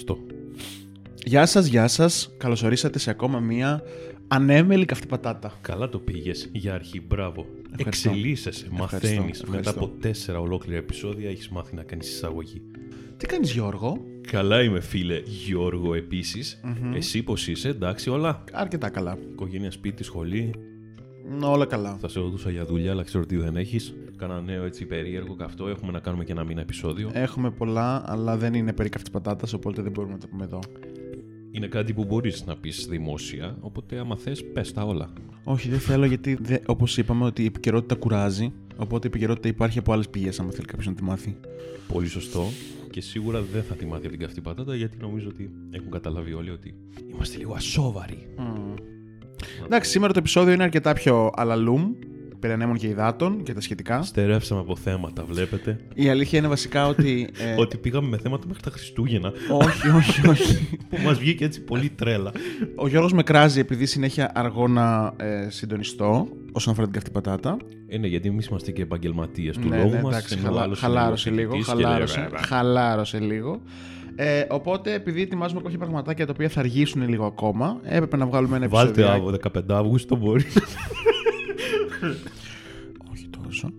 Σωστό. Γεια σας, γεια σας. Καλώς ορίσατε σε ακόμα μία ανέμελη καυτή πατάτα. Καλά το πήγες για αρχή. Μπράβο. Ευχαριστώ. Εξελίσσεσαι, Ευχαριστώ, μαθαίνεις. ευχαριστώ. Μετά από τέσσερα ολόκληρα επεισόδια έχεις μάθει να κάνεις εισαγωγή. Τι κάνεις Γιώργο; Καλά είμαι, φίλε Γιώργο, επίσης. Εσύ πώς είσαι, εντάξει, όλα. Αρκετά καλά. Οικογένεια, σπίτι, σχολή. Ν, Όλα καλά. Θα σε ρωτούσα για δουλειά, αλλά ξέρω τι δεν έχεις. Κάνα νέο έτσι περίεργο καυτό. Έχουμε να κάνουμε και ένα μήνα επεισόδιο. Έχουμε πολλά, αλλά δεν είναι περί καυτής πατάτας, οπότε δεν μπορούμε να το πούμε εδώ. Είναι κάτι που μπορείς να πεις δημόσια, οπότε άμα θες, πες τα όλα. Όχι, δεν θέλω γιατί, δε, όπως είπαμε, ότι η επικαιρότητα κουράζει. Οπότε η επικαιρότητα υπάρχει από άλλες πηγές, άμα θέλει κάποιος να τη μάθει. Πολύ σωστό. Και σίγουρα δεν θα τη μάθει από την καυτή πατάτα, γιατί νομίζω ότι έχουν καταλάβει όλοι ότι είμαστε λίγο ασόβαροι. Εντάξει, σήμερα το επεισόδιο είναι αρκετά πιο αλαλούμ, περί ανέμων και υδάτων και τα σχετικά. Στερεύσαμε από θέματα, βλέπετε. Η αλήθεια είναι βασικά ότι. ε, Ότι πήγαμε με θέματα μέχρι τα Χριστούγεννα, όχι, όχι, όχι. που μας βγήκε έτσι πολύ τρέλα. Ο Γιώργος με κράζει επειδή συνέχεια αργώ να ε, συντονιστώ όσον αφορά την καυτή πατάτα. Είναι γιατί εμείς είμαστε και επαγγελματίες του ναι, λόγου ναι, μας. εντάξει, χαλά- χαλάρωσε λίγο. Χαλάρωσε, χαλάρωσε λίγο. Ε, οπότε, επειδή ετοιμάζουμε κάποια πραγματάκια τα οποία θα αργήσουν λίγο ακόμα, έπρεπε να βγάλουμε ένα Βάλτε επεισόδιο. Άβο 15 Αύγουστο, μπορεί. Όχι τόσο.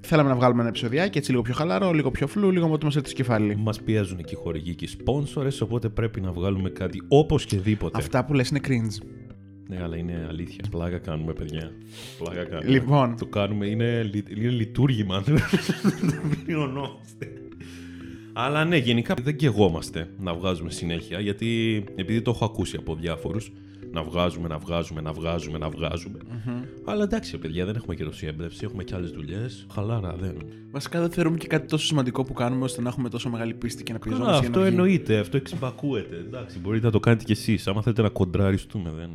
Θέλαμε να βγάλουμε ένα επεισοδιάκι έτσι λίγο πιο χαλαρό, λίγο πιο φλού, λίγο με ό,τι μα έρθει στο κεφάλι. Μας πιέζουν και οι χορηγοί και οι σπόνσορες, οπότε πρέπει να βγάλουμε κάτι οπωσδήποτε. Αυτά που λες είναι cringe. Ναι, αλλά είναι αλήθεια. Πλάκα κάνουμε, παιδιά. Πλάκα κάνουμε. Λοιπόν. Το κάνουμε, είναι, λει- είναι λειτουργήμα. Δεν πληρωνόμαστε. Αλλά ναι, γενικά δεν καιγόμαστε να βγάζουμε συνέχεια, γιατί επειδή το έχω ακούσει από διάφορους, να βγάζουμε, να βγάζουμε, να βγάζουμε, να βγάζουμε. Αλλά εντάξει, παιδιά, δεν έχουμε και τόση έμπνευση, έχουμε και άλλες δουλειές. Χαλάρα, δεν. Βασικά δεν θεωρούμε και κάτι τόσο σημαντικό που κάνουμε ώστε να έχουμε τόσο μεγάλη πίστη και να Καλά, πιεζόμαστε. για αυτό να βγει. εννοείται, αυτό εξυπακούεται. Εντάξει, μπορείτε να το κάνετε κι εσείς. Άμα θέλετε να κοντράριστούμε, δεν.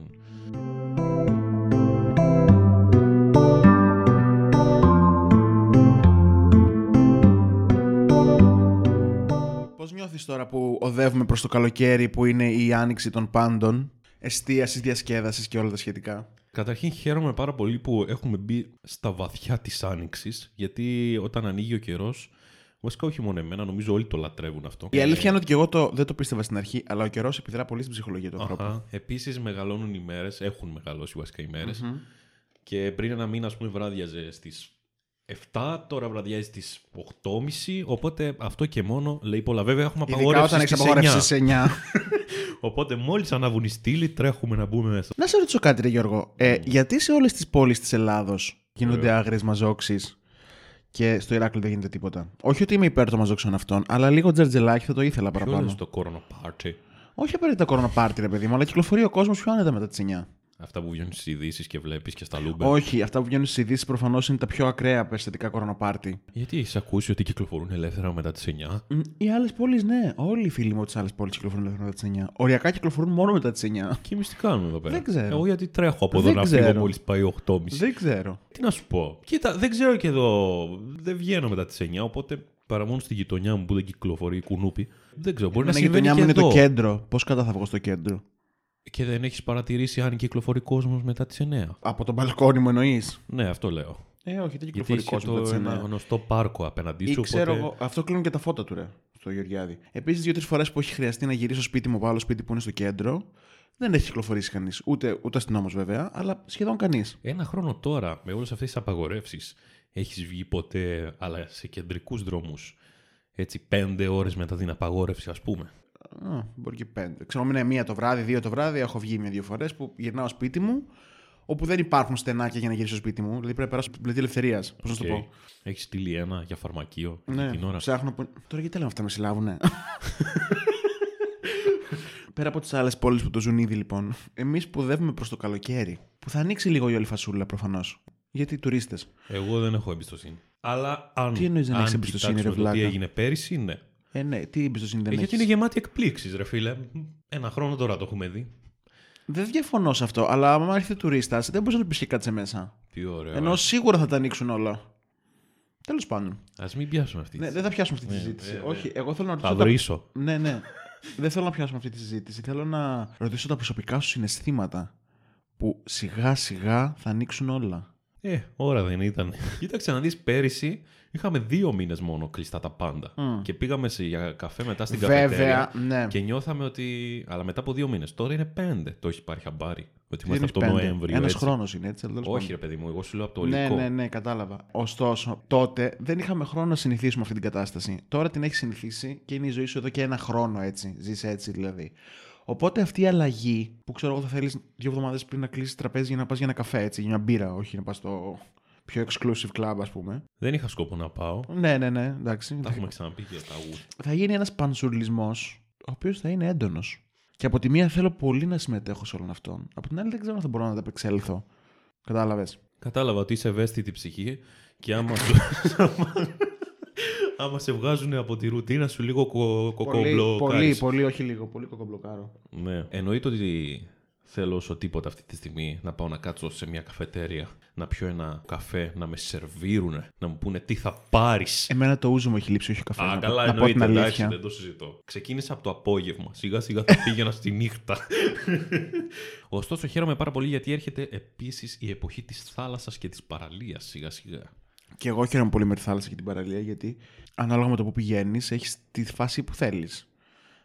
Πώς νιώθεις τώρα που οδεύουμε προς το καλοκαίρι που είναι η άνοιξη των πάντων, εστίασης, διασκέδασης και όλα τα σχετικά. Καταρχήν χαίρομαι πάρα πολύ που έχουμε μπει στα βαθιά της άνοιξης, γιατί όταν ανοίγει ο καιρός, βασικά όχι μόνο εμένα, νομίζω όλοι το λατρεύουν αυτό. Η αλήθεια είναι ότι και εγώ το, δεν το πίστευα στην αρχή, αλλά ο καιρός επιδρά πολύ στην ψυχολογία του ανθρώπου. Αχα. Επίσης μεγαλώνουν οι μέρες, έχουν μεγαλώσει βασικά οι μέρες και πριν ένα μήνα ας πούμε βράδιαζε στις 7, τώρα βραδιάζει στις 8.30, οπότε αυτό και μόνο λέει πολλά. Βέβαια έχουμε Ειδικά απαγόρευσης όταν έχεις στις απαγόρευση 9. σε 9. Οπότε μόλις ανάβουν οι στήλοι τρέχουμε να μπούμε μέσα. να σε ρωτήσω κάτι, ρε Γιώργο. Ε, γιατί σε όλες τις πόλεις της Ελλάδος γίνονται Βέβαια. άγριες μαζόξεις και στο Ηράκλειο δεν γίνεται τίποτα; Όχι ότι είμαι υπέρ των μαζόξεων αυτών, αλλά λίγο τζερτζελάκι θα το ήθελα Ποιο παραπάνω. είναι στο κόρονα πάρτι. Όχι απαραίτητα κορονα πάρτι, ρε παιδί μου, αλλά κυκλοφορεί ο κόσμος πιο άνετα μετά τις 9. Αυτά που βγαίνουν στις ειδήσεις και βλέπεις και στα λούμπε. Όχι, αυτά που βγαίνουν στις ειδήσεις προφανώς είναι τα πιο ακραία περιστατικά κορονοπάρτι. Γιατί έχεις ακούσει ότι κυκλοφορούν ελεύθερα μετά τις 9. Μ, Οι άλλες πόλεις, ναι. Όλοι οι φίλοι μου από τις άλλες πόλεις κυκλοφορούν ελεύθερα μετά τις 9. Οριακά κυκλοφορούν μόνο μετά τις 9. Και εμείς τι κάνουμε εδώ πέρα; Δεν ξέρω. Εγώ γιατί τρέχω από εδώ Δεν να ξέρω. φύγω μόλις πάει 8.30. Δεν ξέρω. Τι να σου πω; Κοίτα, δεν ξέρω και εδώ. Δεν βγαίνω μετά τις 9, οπότε παρά μόνο στη γειτονιά μου που δεν κυκλοφορεί η κουνούπι. Δεν ξέρω, μπορεί να Εμένα η συμβαίνει γειτονιά και μου είναι εδώ. το κέντρο. Πώς κατά θα βγω στο κέντρο; Και δεν έχεις παρατηρήσει αν κυκλοφορεί κόσμος μετά τις 9. Από το μπαλκόνι μου εννοείς; Ναι, αυτό λέω. Ε, όχι, δεν Γιατί κυκλοφορεί έχει κόσμος το μετά τις 9. ένα γνωστό πάρκο απέναντί Ή σου. ξέρω οπότε... εγώ, αυτό κλείνουν και τα φώτα του, ρε, στο Γεωργιάδη. Επίσης, δύο-τρεις φορές που έχει χρειαστεί να γυρίσω σπίτι μου από άλλο σπίτι που είναι στο κέντρο, δεν έχει κυκλοφορήσει κανείς. Ούτε, ούτε αστυνόμος βέβαια, αλλά σχεδόν κανείς. Ένα χρόνο τώρα, με όλες αυτές τις απαγορεύσεις, έχεις βγει ποτέ, αλλά σε κεντρικούς δρόμους, έτσι πέντε ώρες μετά την απαγόρευση, ας πούμε; Α, μπορεί και πέντε. Ξέρω, είναι μία το βράδυ, δύο το βράδυ, έχω βγει μία-δύο φορές που γυρνάω σπίτι μου, όπου δεν υπάρχουν στενάκια για να γυρίσω σπίτι μου. Δηλαδή πρέπει να περάσω την πλατεία ελευθερίας. Πώς να σου το πω. Έχεις στείλει ένα για φαρμακείο αυτή Ναι, την ώρα; ψάχνω. που- Τώρα γιατί λέμε αυτά με συλλάβουνε; Πέρα από τις άλλες πόλεις που το ζουν ήδη, λοιπόν, εμείς σπουδεύουμε προς το καλοκαίρι. Που θα ανοίξει λίγο η όλη φασούλα προφανώς. Γιατί οι τουρίστες. Εγώ δεν έχω εμπιστοσύνη. Αλλά αν, Τι εννοείς δεν αν έχεις εμπιστοσύνη, ρε κοιτάξουμε το τι βλάκα; έγινε πέρυσι, ναι. Ε, ναι, τι εμπιστοσύνη δεν Ε, έχεις. γιατί είναι γεμάτη εκπλήξεις, ρε φίλε. Ένα χρόνο τώρα το έχουμε δει. Δεν διαφωνώ σε αυτό, αλλά άμα έρθει τουρίστας, δεν μπορείς να του πεις και κάτσε μέσα. Τι ωραίο. Ενώ σίγουρα θα τα ανοίξουν όλα. Τέλος πάντων. Α μην πιάσουμε αυτή. τη Ναι, δεν θα πιάσουμε αυτή τη Ναι, συζήτηση. ναι, ναι. Όχι, εγώ θέλω να Θα ρωτήσω. τα- βρίσω. Ναι, ναι. δεν θέλω να πιάσουμε αυτή τη συζήτηση. Θέλω να ρωτήσω τα προσωπικά σου συναισθήματα. Που σιγά σιγά θα ανοίξουν όλα. Ε, ώρα δεν ήταν. Κοίταξε να δεις πέρυσι. Είχαμε δύο μήνες μόνο κλειστά τα πάντα. Μμ. Και πήγαμε σε, για καφέ μετά στην Βέβαια, καφετέρια. ναι. Και νιώθαμε ότι. Αλλά μετά από δύο μήνες. Τώρα είναι πέντε. Το έχει πάρει χαμπάρι. Ότι είμαστε Δεν από είναι το πέντε. Νοέμβριο. Ένας έτσι. χρόνος είναι έτσι. αλλά τέλος Όχι, πάντων. ρε παιδί μου, εγώ σου λέω από το Ναι, υλικό. ναι, ναι, κατάλαβα. Ωστόσο, τότε δεν είχαμε χρόνο να συνηθίσουμε αυτή την κατάσταση. Τώρα την έχει συνηθίσει και είναι η ζωή σου εδώ και ένα χρόνο έτσι. Ζεις έτσι δηλαδή. Οπότε αυτή η αλλαγή που ξέρω εγώ θα θέλεις δύο εβδομάδες πριν να κλείσεις τραπέζι για να πας για ένα καφέ έτσι, για μια μπύρα, όχι να πας στο πιο exclusive club, ας πούμε. Δεν είχα σκόπο να πάω. Ναι, ναι, ναι, εντάξει. Τα έχουμε ξαναπεί και τα γου. Θα γίνει ένας πανσουρλισμός, ο οποίος θα είναι έντονος. Και από τη μία θέλω πολύ να συμμετέχω σε όλον αυτόν. Από την άλλη δεν ξέρω αν θα μπορώ να ανταπεξέλθω. Κατάλαβες. Κατάλαβα ότι είσαι ευαίσθητη ψυχή και άμα, σου... άμα σε βγάζουν από τη ρουτίνα σου λίγο κο... Πολύ, κοκομπλο. πολύ, πολύ, όχι λίγο. Πολύ κοκομπλοκάρω. Ναι. Εννοείται ότι θέλω όσο τίποτα αυτή τη στιγμή να πάω να κάτσω σε μια καφετέρια, να πιω ένα καφέ, να με σερβίρουν, να μου πούνε τι θα πάρεις. Εμένα το ούζο μου έχει λείψει, όχι ο καφέ. Α, να, καλά, να πω την εννοείται, εντάξει, αλήθεια. δεν το συζητώ. Ξεκίνησα από το απόγευμα. Σιγά σιγά θα πήγαινα στη νύχτα. Ωστόσο, χαίρομαι πάρα πολύ γιατί έρχεται επίσης η εποχή της θάλασσας και της παραλίας σιγά σιγά. Και εγώ χαίρομαι πολύ με τη θάλασσα και την παραλία, γιατί ανάλογα με το που πηγαίνεις, έχεις τη φάση που θέλεις.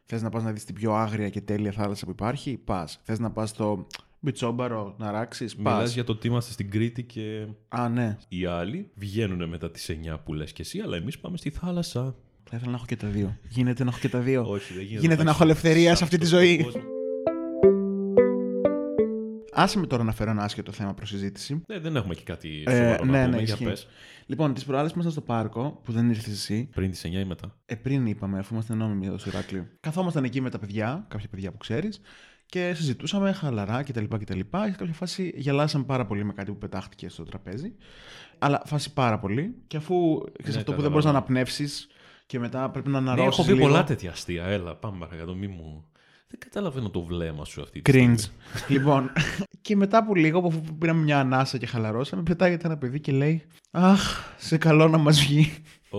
Θες να πας να δεις την πιο άγρια και τέλεια θάλασσα που υπάρχει, πας. Θες να πας στο μπιτσόμπαρο να ράξεις, πας. Μιλάς για το ότι είμαστε στην Κρήτη και Α, ναι. οι άλλοι βγαίνουν μετά τις 9 που λες και εσύ, αλλά εμείς πάμε στη θάλασσα. Θα ήθελα να έχω και τα δύο. Γίνεται να έχω και τα δύο. Όχι, δεν γίνεται. Γίνεται να έχεις έχω ελευθερία σε αυτή τη ζωή. Στον κόσμο. Άσε με τώρα να φέρω ένα άσχετο θέμα προς συζήτηση. Ναι, δεν έχουμε και κάτι Ε, σοβαρό ναι, να ναι, πούμε. Για ισχύει. πες. Λοιπόν, τις προάλλες που ήμασταν στο πάρκο, που δεν ήρθες εσύ, Πριν τις 9 ή μετά. Ε, πριν είπαμε, αφού είμαστε νόμιμοι εδώ στο Ηράκλειο. Καθόμασταν εκεί με τα παιδιά, κάποια παιδιά που ξέρεις, και συζητούσαμε χαλαρά κτλ. κτλ. Και σε κάποια φάση γελάσαμε πάρα πολύ με κάτι που πετάχτηκε στο τραπέζι. Αλλά φάση πάρα πολύ. Και αφού ξέρεις Ναι, αυτό που δεν μπορείς καταλαβαίνω. να αναπνεύσεις και μετά πρέπει να Ναι, αναρρώσεις. έχω πει πολλά τέτοια αστεία. Έλα, πάμε παρακάτω. Μη μου. Δεν καταλαβαίνω το βλέμμα σου αυτή τη Cringe. στιγμή. λοιπόν, και μετά από λίγο, αφού πήραμε μια ανάσα και χαλαρώσαμε, πετάγεται ένα παιδί και λέει Αχ, σε καλό να μας βγει. Ω,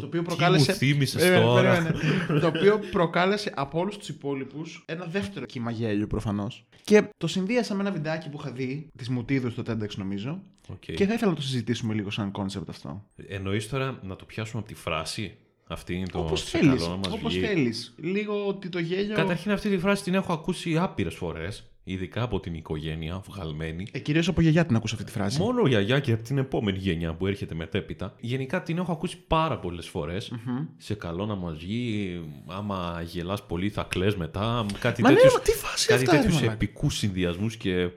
Το οποίο τι προκάλεσε. μου θύμισες Περίμενε, τώρα. περίμενε. το οποίο προκάλεσε από όλους τους υπόλοιπους ένα δεύτερο κύμα γέλιου προφανώς. Και το συνδύασα με ένα βιντεάκι που είχα δει της Μουτίδου στο TEDx νομίζω. Οκ. Και θα ήθελα να το συζητήσουμε λίγο σαν concept αυτό. Εννοείς τώρα να το πιάσουμε από τη φράση; Αυτή είναι το Όπως σε θέλεις. καλό να μας Όπως βγει. θέλεις. Λίγο ότι το γέλιο. Καταρχήν αυτή τη φράση την έχω ακούσει άπειρες φορές. Ειδικά από την οικογένεια, βγαλμένη. Ε, Κυρίως από γιαγιά την ακούσα αυτή τη φράση. Μόνο γιαγιά και από την επόμενη γενιά που έρχεται μετέπειτα. Γενικά την έχω ακούσει πάρα πολλές φορές. Μμμ. Σε καλό να μας βγει, άμα γελάς πολύ θα κλαις μετά. Κάτι Μα ναι, τέτοιους, μα τι φάση κάτι αυτά, ρε τέτοιους μαλάκα. επικούς συνδυασμούς και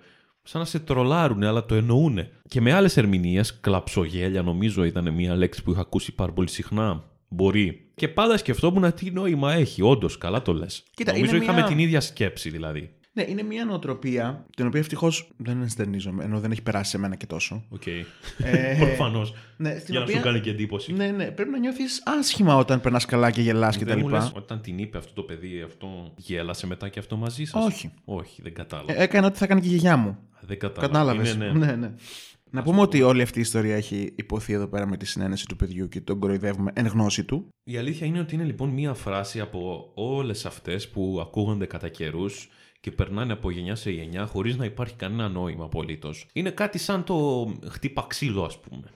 σαν να σε τρολάρουν, αλλά το εννοούν. Και με άλλες ερμηνείες, κλαψογέλια νομίζω ήταν μια λέξη που είχα ακούσει πάρα πολύ συχνά. Μπορεί. Και πάντα σκεφτόμουν τι νόημα έχει. Όντως, καλά το λες. Κοίτα, Νομίζω είναι είχαμε μια- την ίδια σκέψη δηλαδή. Ναι, είναι μια νοοτροπία την οποία ευτυχώς δεν ενστερνίζομαι, ενώ δεν έχει περάσει σε μένα και τόσο. Οκ. Ε, Προφανώς. Ναι, στην Για να οποία- σου κάνει και εντύπωση. Ναι, ναι, πρέπει να νιώθεις άσχημα όταν περνάς καλά και γελάς Δεν κτλ. μου λες, όταν την είπε αυτό το παιδί, αυτό γέλασε μετά και αυτό μαζί σας; Όχι. Όχι, δεν κατάλαβα. Ε, Έκανα ό,τι θα έκανε και η γιαγιά μου. δεν κατάλαβα. Κατάλαβες. Είναι, ναι. ναι, ναι. Να πούμε ότι όλη αυτή η ιστορία έχει ειπωθεί εδώ πέρα με τη συναίνεση του παιδιού και τον κοροϊδεύουμε εν γνώση του. Η αλήθεια είναι ότι είναι λοιπόν μία φράση από όλες αυτές που ακούγονται κατά καιρούς και περνάνε από γενιά σε γενιά χωρίς να υπάρχει κανένα νόημα απολύτως. Είναι κάτι σαν το χτύπα ξύλο ας πούμε.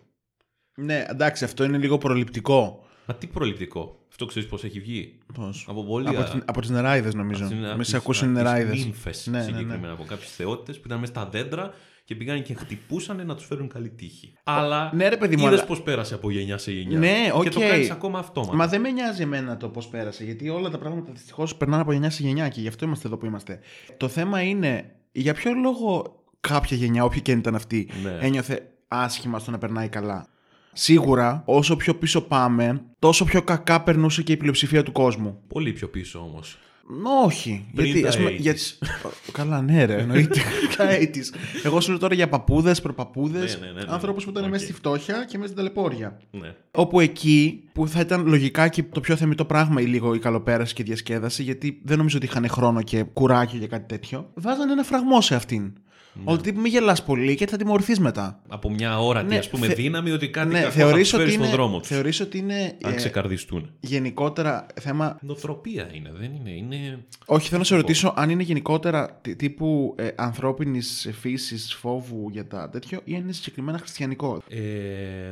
Ναι, εντάξει, αυτό είναι λίγο προληπτικό. Μα τι προληπτικό. Αυτό ξέρεις πώς έχει βγει; Πώς; Από πολύ Από, την, από τις νεράιδες νομίζω. μη σε ακούσουν οι νεράιδες. Νύμφες Ναι, ναι, ναι. συγκεκριμένα από κάποιες θεότητες που ήταν μέσα στα δέντρα και πήγαν και χτυπούσαν να τους φέρουν καλή τύχη. Αλλά ναι, ρε παιδί μου, είδες αλλά- πώς πέρασε από γενιά σε γενιά. Ναι, οκ. Και το κάνεις ακόμα αυτόματα. Μα δεν με νοιάζει εμένα το πώς πέρασε, γιατί όλα τα πράγματα δυστυχώς περνάνε από γενιά σε γενιά και γι' αυτό είμαστε εδώ που είμαστε. Το θέμα είναι για ποιο λόγο κάποια γενιά, όποια και αν ήταν αυτή, Ναι. ένιωθε άσχημα στο να περνάει καλά; Σίγουρα, όσο πιο πίσω πάμε, τόσο πιο κακά περνούσε και η πλειοψηφία του κόσμου. Πολύ πιο πίσω όμως. Όχι. Πριν γιατί, τα ας πούμε, 80s. γιατί... Καλά, ναι, ρε, εννοείται. τα 80s. Εγώ σου λέω τώρα για παππούδες, προπαππούδες, Ναι, ναι, ναι, ναι. ανθρώπους που ήταν Οκ. μέσα στη φτώχεια και μέσα στην ταλαιπώρια. Ναι. Όπου εκεί που θα ήταν λογικά και το πιο θεμιτό πράγμα ή λίγο η καλοπέραση και η διασκέδαση, γιατί δεν νομίζω ότι είχαν χρόνο και κουράγιο για κάτι τέτοιο, βάζανε ένα φραγμό σε αυτήν. Ναι. Ότι τύπου μη γελάς πολύ και θα τιμωρηθείς μετά. Από μια ώρα Ναι, ας πούμε, θε- δύναμη ότι κάτι ναι, κακό θεωρείς θα τους ότι, φέρεις είναι, στον δρόμο τους. θεωρείς ότι είναι Αν ε, ξεκαρδιστούν. γενικότερα θέμα. Νοοτροπία είναι, δεν είναι. είναι... Όχι, θέλω να σε ρωτήσω αν είναι γενικότερα τύ- τύπου ε, ανθρώπινης φύσης, φόβου για τα τέτοιο ή αν είναι συγκεκριμένα χριστιανικό. Ε,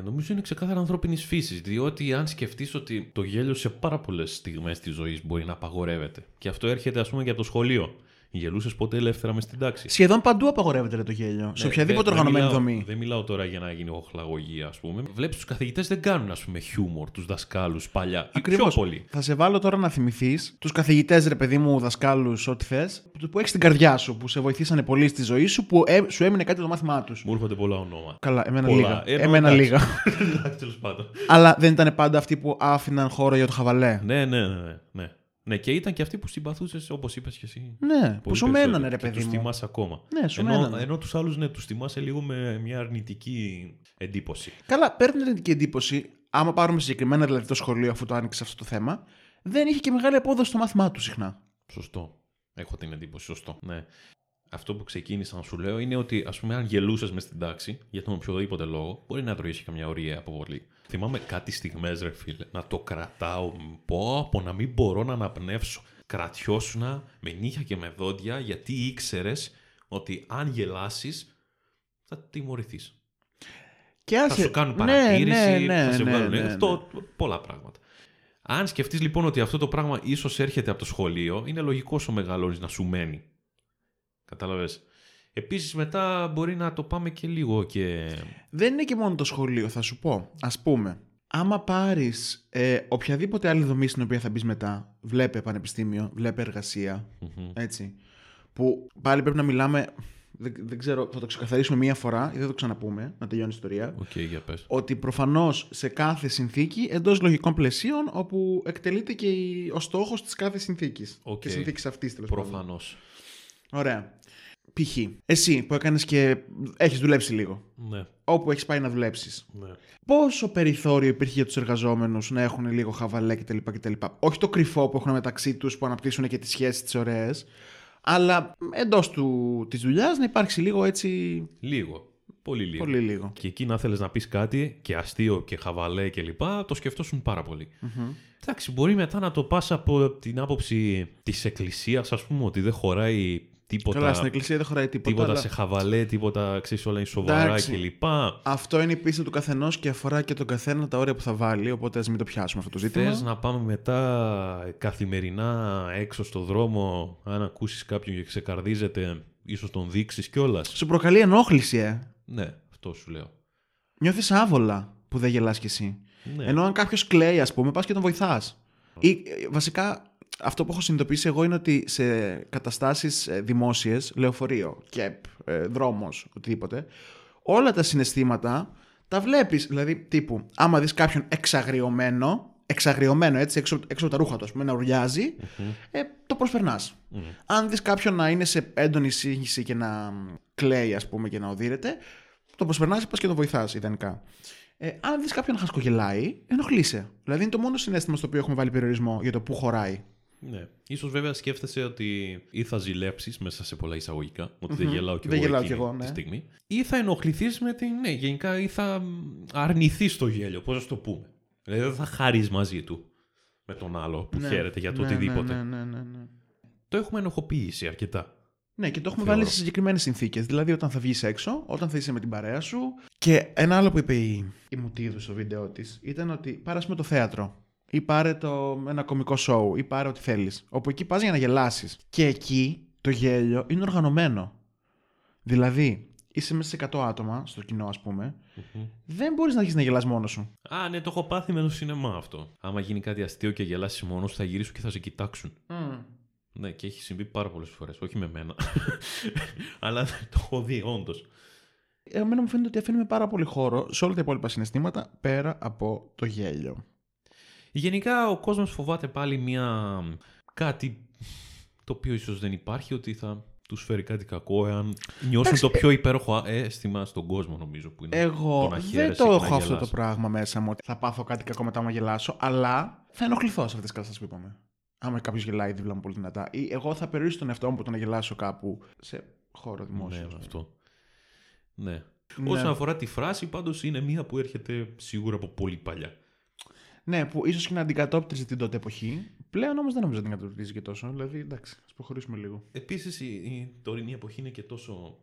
νομίζω είναι ξεκάθαρα ανθρώπινης φύσης. Διότι αν σκεφτείς ότι το γέλιο σε πάρα πολλές στιγμές της ζωής μπορεί να απαγορεύεται. Και αυτό έρχεται, ας πούμε, και από το σχολείο. Γελούσες ποτέ ελεύθερα μες στην τάξη. Σχεδόν παντού απαγορεύεται ρε, το γέλιο. σε Ναι, οποιαδήποτε δεν- δεν οργανωμένη μιλάω- δομή. Δεν μιλάω τώρα για να γίνει οχλαγωγία, ας πούμε. Βλέπεις τους καθηγητές δεν κάνουν, ας πούμε, χιούμορ, τους δασκάλους παλιά. Ή Ακριβώς. Πιο πολύ. Θα σε βάλω τώρα να θυμηθείς τους καθηγητές, ρε παιδί μου, δασκάλους, ό,τι θες, που, που έχεις στην καρδιά σου, που σε βοηθήσανε πολύ στη ζωή σου, που ε, σου έμεινε κάτι το μάθημά τους. Μου έρχονται πολλά ονόματα. Καλά, εμένα Πολλά. λίγα. Ε, μα εμένα εντάξει. λίγα. Εντάξει, τέλος πάντων. Αλλά δεν ήταν πάντα αυτοί που άφηναν χώρο για το χαβαλέ. Ναι, ναι, ναι, ναι, ναι. Ναι, και ήταν και αυτοί που συμπαθούσες, όπως είπες και εσύ. Ναι, που Πολύ σου περισσότερο. μένανε, ρε Και παιδί τους μου. τιμάς ακόμα. Ναι, σου ενώ, μένανε. ενώ τους άλλους, ναι, τους τιμάσαι λίγο με μια αρνητική εντύπωση. Καλά, παίρνει την ειδική εντύπωση, άμα πάρουμε συγκεκριμένα δηλαδή το σχολείο, αφού το άνοιξε αυτό το θέμα, δεν είχε και μεγάλη απόδοση στο μάθημά τους συχνά. Σωστό. Έχω την εντύπωση, σωστό. Ναι. Αυτό που ξεκίνησα να σου λέω είναι ότι, ας πούμε, αν γελούσες μες στην τάξη, για τον οποιοδήποτε λόγο, μπορεί να τρώει καμιά ωραία αποβολή. Θυμάμαι κάτι στιγμές, ρε φίλε, να το κρατάω. Πω, από να μην μπορώ να αναπνεύσω. Κρατιώσουνα με νύχια και με δόντια, γιατί ήξερες ότι αν γελάσεις, θα τιμωρηθείς. Και Θα άσε- σου κάνουν Ναι, παρατήρηση, ναι, ναι, θα σε ναι, βγάλουν ναι, ναι. αυτό, πολλά πράγματα. Αν σκεφτείς λοιπόν ότι αυτό το πράγμα ίσως έρχεται από το σχολείο, είναι λογικό όσο μεγαλώνεις να σου μένει. Κατάλαβες; Επίσης μετά μπορεί να το πάμε και λίγο και... Δεν είναι και μόνο το σχολείο, θα σου πω. Α πούμε, άμα πάρεις ε, οποιαδήποτε άλλη δομή στην οποία θα μπεις μετά, βλέπε πανεπιστήμιο, βλέπε εργασία, Μμμ. έτσι. Που πάλι πρέπει να μιλάμε. Δεν, δεν ξέρω, θα το ξεκαθαρίσουμε μία φορά ή δεν θα το ξαναπούμε, να τελειώνει η ιστορία. Οκ, για πες. Ότι προφανώς σε κάθε συνθήκη, εντός λογικών πλαισίων, όπου εκτελείται και η- ο στόχος της κάθε συνθήκης. Οκ. Της συνθήκης αυτής, τέλος πάντων. Προφανώς. Ωραία. Π.χ. Εσύ που έκανες και έχεις δουλέψει λίγο. Ναι, Όπου έχεις πάει να δουλέψεις. ναι. Πόσο περιθώριο υπήρχε για τους εργαζόμενους να έχουν λίγο χαβαλέ κτλ. κτλ. Όχι το κρυφό που έχουν μεταξύ τους που αναπτύσσουν και τις σχέσεις τις ωραίες, αλλά εντός της δουλειάς να υπάρξει λίγο έτσι. Λίγο. Πολύ λίγο. Πολύ λίγο. Και εκεί να θέλεις να πεις κάτι και αστείο και χαβαλέ και λοιπά, το σκεφτόσουν πάρα πολύ. Μμμ. Εντάξει, μπορεί μετά να το πας από την άποψη της εκκλησίας, ας πούμε, ότι δεν χωράει τίποτα... Καλά, στην εκκλησία δεν χωράει τίποτα. Τίποτα αλλά σε χαβαλέ, τίποτα ξέρεις όλα είναι σοβαρά Εντάξει. κλπ. Αυτό είναι η πίστη του καθενός και αφορά και τον καθένα τα όρια που θα βάλει. Οπότε ας μην το πιάσουμε αυτό το ζήτημα. Θες να πάμε μετά καθημερινά έξω στο δρόμο, αν ακούσεις κάποιον και ξεκαρδίζεται, ίσως τον δείξεις κιόλας; Σου προκαλεί ενόχληση, ε. Ναι, αυτό σου λέω. Νιώθεις άβολα που δεν γελάς κι εσύ. Ναι. Ενώ αν κάποιος κλαίει, ας πούμε, πας και τον βοηθάς. Ή ε, βασικά αυτό που έχω συνειδητοποιήσει εγώ είναι ότι σε καταστάσεις δημόσιες, λεωφορείο, κεπ, ε, δρόμος, οτιδήποτε, όλα τα συναισθήματα τα βλέπεις. Δηλαδή, τύπου, άμα δεις κάποιον εξαγριωμένο, εξαγριωμένο έτσι, έξω, έξω από τα ρούχα του, ας πούμε, να ουρλιάζει, ε, το προσπερνάς. Μμμ. Αν δεις κάποιον να είναι σε έντονη σύγχυση και να μ, κλαίει, ας πούμε, και να οδύρεται, το προσπερνάς, πας και τον βοηθάς, ιδανικά. Ε, αν δεις κάποιον να χασκογελάει, ενοχλείσαι. Δηλαδή είναι το μόνο συνέστημα στο οποίο έχουμε βάλει περιορισμό για το πού χωράει. Ναι. Ίσως βέβαια σκέφτεσαι ότι ή θα ζηλέψεις μέσα σε πολλά εισαγωγικά, ότι δεν Μμμ. γελάω κι Δεν εγώ γελάω εκείνη κι εγώ, ναι. τη στιγμή. Ή θα ενοχληθείς με την. Ναι, γενικά ή θα αρνηθεί το γέλιο. Πώς να σου το πούμε. Δηλαδή δεν θα χαρείς μαζί του με τον άλλο που Ναι. χαίρεται για το Ναι, οτιδήποτε. Ναι, ναι, ναι, ναι. Το έχουμε ενοχοποιήσει αρκετά. Ναι, και το έχουμε Θεωρώ. βάλει σε συγκεκριμένες συνθήκες. Δηλαδή, όταν θα βγεις έξω, όταν θα είσαι με την παρέα σου. Και ένα άλλο που είπε η, η Μουτίδου στο βίντεο της ήταν ότι πάρε ας πούμε, το θέατρο. Ή πάρε το, ένα κωμικό σοου. Ή πάρε ό,τι θέλεις. Όπου εκεί πας για να γελάσεις. Και εκεί το γέλιο είναι οργανωμένο. Δηλαδή, είσαι μέσα σε 100 άτομα, στο κοινό, ας πούμε. Δεν μπορείς να αρχίσεις να γελάς μόνος σου. Α, ναι, το έχω πάθει με το σινεμά αυτό. Άμα γίνει κάτι αστείο και γελάσει μόνος, θα γυρίσουν και θα σε κοιτάξουν. Ναι, και έχει συμβεί πάρα πολλές φορές. Όχι με μένα. Αλλά το έχω δει, όντως. Εμένα μου φαίνεται ότι αφήνουμε πάρα πολύ χώρο σε όλα τα υπόλοιπα συναισθήματα πέρα από το γέλιο. Γενικά ο κόσμος φοβάται πάλι μια κάτι το οποίο ίσως δεν υπάρχει, ότι θα τους φέρει κάτι κακό εάν νιώσουν Εντάξει, το πιο υπέροχο αίσθημα στον κόσμο νομίζω που είναι Εγώ το να δεν χαίρεσαι το και να έχω αυτό γελάς. το πράγμα μέσα μου ότι θα πάθω κάτι κακό μετά άμα γελάσω, αλλά θα ενοχληθώ σε αυτές τις καταστάσεις που είπαμε. Άμα κάποιος γελάει δίπλα μου πολύ δυνατά. Ή εγώ θα περιορίσω τον εαυτό μου που το να γελάσω κάπου σε χώρο δημόσιο. Ναι, αυτό. Ναι. Ναι. Όσον αφορά τη φράση, πάντως είναι μία που έρχεται σίγουρα από πολύ παλιά. Ναι, που ίσως και να αντικατόπτριζε την τότε εποχή. Πλέον όμως δεν νομίζω ότι την αντικατοπτρίζει και τόσο. Δηλαδή, εντάξει, ας προχωρήσουμε λίγο. Επίσης η, η τωρινή εποχή είναι και τόσο...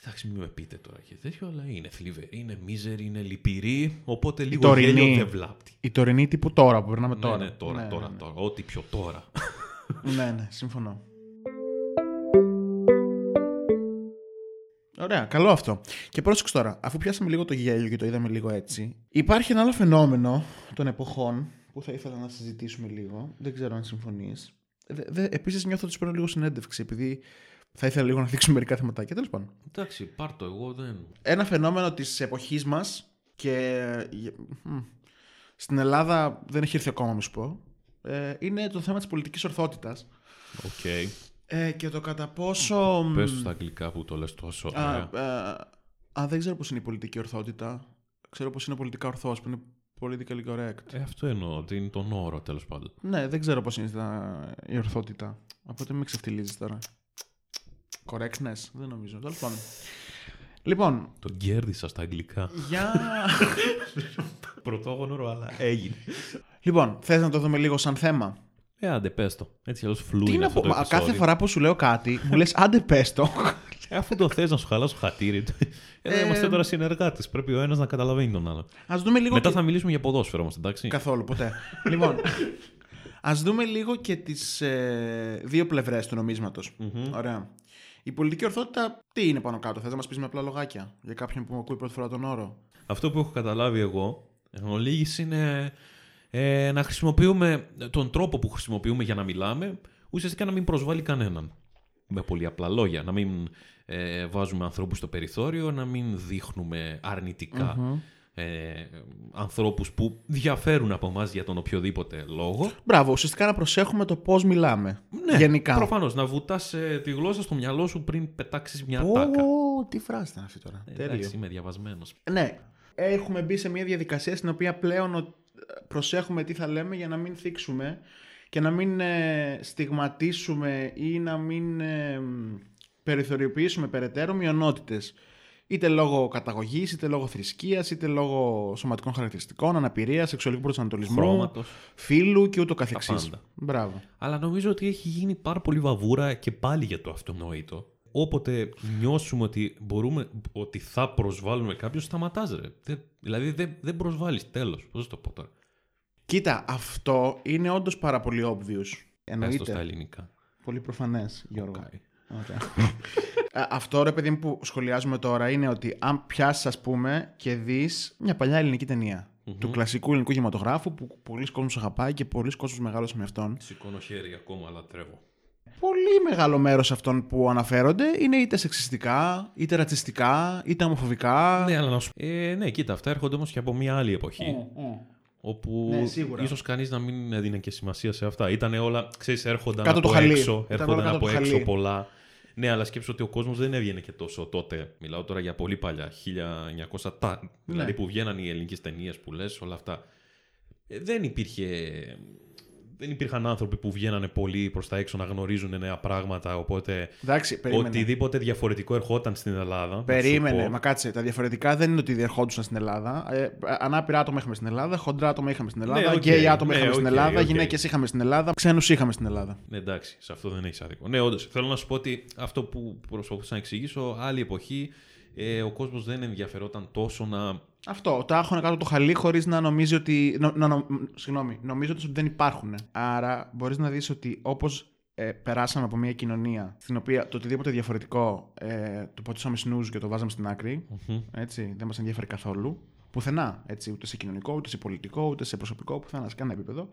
Εντάξει, μην με πείτε τώρα και τέτοιο, αλλά είναι θλιβερή, είναι μίζερη, είναι λυπηρή, οπότε λίγο τωρινή. γέλιο δεν βλάπτει. Η τωρινή τύπου τώρα που περνάμε τώρα. Ναι, ναι, τώρα, Ναι, τώρα, ναι, ναι. τώρα, ό,τι πιο τώρα. Ναι, ναι, συμφωνώ. Ωραία, καλό αυτό. Και πρόσεξε τώρα, αφού πιάσαμε λίγο το γέλιο και το είδαμε λίγο έτσι, υπάρχει ένα άλλο φαινόμενο των εποχών που θα ήθελα να συζητήσουμε λίγο. Δεν ξέρω αν συμφωνείς. Επίσης, νιώθω ότι σου παίρνω λίγο συνέντευξη, επειδή θα ήθελα λίγο να δείξουμε μερικά θεματάκια. Τέλος πάντων. Εντάξει, πάρ' το, εγώ δεν... Ένα φαινόμενο της εποχής μας και. μ, Στην Ελλάδα δεν έχει έρθει ακόμα, να σου πω. ε, Είναι το θέμα της πολιτικής ορθότητας. Οκ. Ε, και το κατά πόσο. μ, Πες στα αγγλικά που το λες τόσο α, ωραία. ε, α, δεν ξέρω πώς είναι η πολιτική ορθότητα. Ξέρω πώς είναι πολιτικά ορθός, που είναι politically correct. Ε, αυτό εννοώ, ότι είναι τον όρο τέλος πάντων. Ναι, δεν ξέρω πώς είναι τα- η ορθότητα. Οπότε μην ξεφτιλίζεις τώρα. Correctness, δεν νομίζω. Τέλος πάντων. Λοιπόν, Τον κέρδισα στα αγγλικά. για... Πρωτόγωνο, αλλά έγινε. λοιπόν, θες να το δούμε λίγο σαν θέμα; Ε, άντε, πες το. Έτσι αλλιώς φλού Τι είναι να αυτό πω, το μα, επεισόδιο. κάθε φορά που σου λέω κάτι, μου λες άντε πες το. Ε, αφού το θες να σου χαλάσω χατήρι. Ε, Ε, είμαστε τώρα συνεργάτες. Πρέπει ο ένας να καταλαβαίνει τον άλλο. Ας δούμε λίγο Μετά και- θα μιλήσουμε για ποδόσφαιρο όμως, εντάξει. Καθόλου, ποτέ. λοιπόν, ας δούμε λίγο και τις ε, δύο πλευρές του νομίσματος. Ωραία. Η πολιτική ορθότητα τι είναι πάνω κάτω, θες να μας πεις με απλά λογάκια για κάποιον που ακούει πρώτη φορά τον όρο; Αυτό που έχω καταλάβει εγώ, εν ολίγης, είναι ε, να χρησιμοποιούμε τον τρόπο που χρησιμοποιούμε για να μιλάμε, ουσιαστικά να μην προσβάλλει κανέναν. Με πολύ απλά λόγια. Να μην ε, βάζουμε ανθρώπους στο περιθώριο, να μην δείχνουμε αρνητικά ε, ανθρώπους που διαφέρουν από εμάς για τον οποιοδήποτε λόγο. Μπράβο, ουσιαστικά να προσέχουμε το πώς μιλάμε. Ναι, Γενικά. Προφανώς, να βουτάς ε, τη γλώσσα στο μυαλό σου πριν πετάξεις μια Ω, τάκα. τι φράση ήταν αυτή τώρα. Ε, Τέλειο. Εντάξει, είμαι διαβασμένος. Ναι. Έχουμε μπει σε μια διαδικασία στην οποία πλέον ο- προσέχουμε τι θα λέμε για να μην θίξουμε και να μην ε, στιγματίσουμε ή να μην ε, μ, περιθωριοποιήσουμε περαιτέρω μειονότητες. Είτε λόγω καταγωγής, είτε λόγω θρησκείας, είτε λόγω σωματικών χαρακτηριστικών, αναπηρίας, σεξουαλικού προσανατολισμού, Χρώματος. φύλου και ούτω καθεξής. πάντα. Μπράβο. Αλλά νομίζω ότι έχει γίνει πάρα πολύ βαβούρα και πάλι για το αυτονόητο. Όποτε νιώσουμε ότι, μπορούμε, ότι θα προσβάλλουμε κάποιον, σταματάς ρε. Δεν- δηλαδή δεν, δεν προσβάλλεις, τέλος. Πώς θα το πω τώρα. Κοίτα, αυτό είναι όντως πάρα πολύ obvious. Πες το Εννοείται. στα ελληνικά. Πολύ προφανές, Γιώργο. Οκ. Ωραία. Α, Αυτό ρε παιδί μου που σχολιάζουμε τώρα είναι ότι αν πιάσεις, ας πούμε, και δεις μια παλιά ελληνική ταινία, του κλασικού ελληνικού κινηματογράφου που πολλοί κόσμος αγαπάει και πολλοί κόσμος μεγάλωσε με αυτόν. Σηκώνω χέρι ακόμα, λατρεύω. Πολύ μεγάλο μέρος αυτών που αναφέρονται είναι είτε σεξιστικά, είτε ρατσιστικά, είτε ομοφοβικά. Ναι, αλλά να σου ε, Ναι, κοίτα, αυτά έρχονται όμως και από μια άλλη εποχή. Όπου Ναι, σίγουρα. ίσως κανείς να μην έδινε και σημασία σε αυτά. Ήταν όλα, ξέρεις, έρχονταν Κάτω από το χαλί. έξω. Ήταν Έρχονταν όλα κάτω από το έξω χαλί. πολλά. Ναι, αλλά σκέψω ότι ο κόσμος δεν έβγαινε και τόσο τότε. Μιλάω τώρα για πολύ παλιά, 1900 τα. Ναι. Δηλαδή που βγαίναν οι ελληνικές ταινίες που λες, όλα αυτά. Ε, δεν υπήρχε... Δεν υπήρχαν άνθρωποι που βγαίνανε πολύ προς τα έξω να γνωρίζουν νέα πράγματα, οπότε Εντάξει, περίμενε. οτιδήποτε διαφορετικό ερχόταν στην Ελλάδα. να σου Περίμενε, πω. μα κάτσε. Τα διαφορετικά δεν είναι ότι ερχόντουσαν στην Ελλάδα. Ε, ανάπηρα άτομα είχαμε στην Ελλάδα, χοντρά άτομα είχαμε στην Ελλάδα, οκ, γκέι άτομα ναι, είχαμε στην οκ, Ελλάδα, οκ. γυναίκες είχαμε στην Ελλάδα, ξένους είχαμε στην Ελλάδα. Ναι, εντάξει, σε αυτό δεν έχεις άδικο. Ναι, όντως. Θέλω να σου πω ότι αυτό που προσπαθούσα να εξηγήσω, άλλη εποχή, ε, ο κόσμος δεν ενδιαφερόταν τόσο να. Αυτό. Τα έχωνε κάτω απ' το χαλί χωρίς να νομίζει ότι. Νο, να, νο, συγγνώμη, νομίζοντας ότι δεν υπάρχουν. Άρα μπορείς να δεις ότι όπως ε, περάσαμε από μια κοινωνία στην οποία το οτιδήποτε διαφορετικό ε, το πατούσαμε snooze και το βάζαμε στην άκρη. Έτσι, δεν μας ενδιαφέρει καθόλου. Πουθενά. Έτσι, ούτε σε κοινωνικό, ούτε σε πολιτικό, ούτε σε προσωπικό, πουθενά σε κανένα επίπεδο.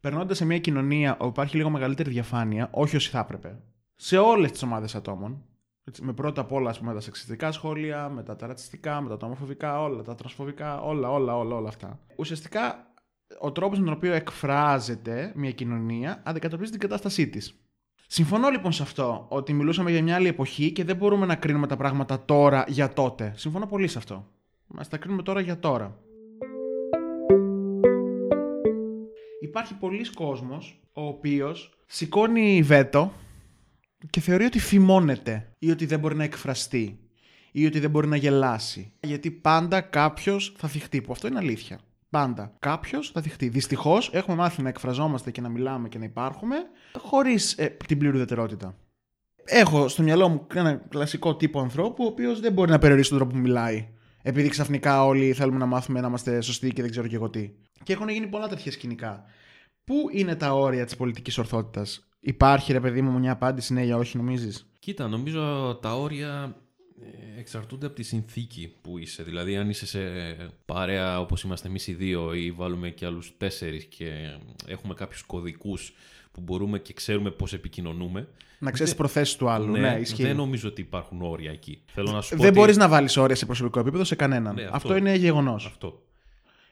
Περνώντας σε μια κοινωνία όπου υπάρχει λίγο μεγαλύτερη διαφάνεια, όχι όσοι θα έπρεπε, σε όλες τις ομάδες ατόμων, έτσι, με πρώτα απ' όλα ας πούμε, τα σεξιστικά σχόλια, μετά τα ρατσιστικά, μετά τα ομοφοβικά, όλα, τα τρασφοβικά, όλα, όλα, όλα, όλα αυτά. Ουσιαστικά, ο τρόπος με τον οποίο εκφράζεται μια κοινωνία αντικατοπτρίζει την κατάστασή της. Συμφωνώ λοιπόν σε αυτό, ότι μιλούσαμε για μια άλλη εποχή και δεν μπορούμε να κρίνουμε τα πράγματα τώρα για τότε. Συμφωνώ πολύ σε αυτό. Μας τα κρίνουμε τώρα για τώρα. Υπάρχει πολλοί κόσμος ο οποίος σηκώνει βέτο και θεωρεί ότι φημώνεται ή ότι δεν μπορεί να εκφραστεί ή ότι δεν μπορεί να γελάσει. Γιατί πάντα κάποιος θα θυχτεί, που αυτό είναι αλήθεια. Πάντα. Κάποιος θα θυχτεί. Δυστυχώς έχουμε μάθει να εκφραζόμαστε και να μιλάμε και να υπάρχουμε χωρίς ε, την πλήρη ουδετερότητα. Έχω στο μυαλό μου ένα κλασικό τύπο ανθρώπου, ο οποίος δεν μπορεί να περιορίσει τον τρόπο που μιλάει. Επειδή ξαφνικά όλοι θέλουμε να μάθουμε να είμαστε σωστοί και δεν ξέρω και εγώ τι. Και έχουν γίνει πολλά τέτοια σκηνικά. Πού είναι τα όρια της πολιτικής ορθότητας, Υπάρχει ρε παιδί μου μια απάντηση ναι ή όχι, νομίζεις; Κοίτα, νομίζω τα όρια ε, εξαρτούνται από τη συνθήκη που είσαι. Δηλαδή, αν είσαι σε παρέα όπως είμαστε εμείς οι δύο ή βάλουμε και άλλους τέσσερις και έχουμε κάποιους κωδικούς που μπορούμε και ξέρουμε πώς επικοινωνούμε. Να ξέρεις τις προθέσεις του άλλου. Ναι, ναι Δεν νομίζω ότι υπάρχουν όρια εκεί. Θέλω να σου δεν ότι... μπορείς να βάλεις όρια σε προσωπικό επίπεδο σε κανέναν. Ναι, αυτό, αυτό είναι γεγονός. Αυτό.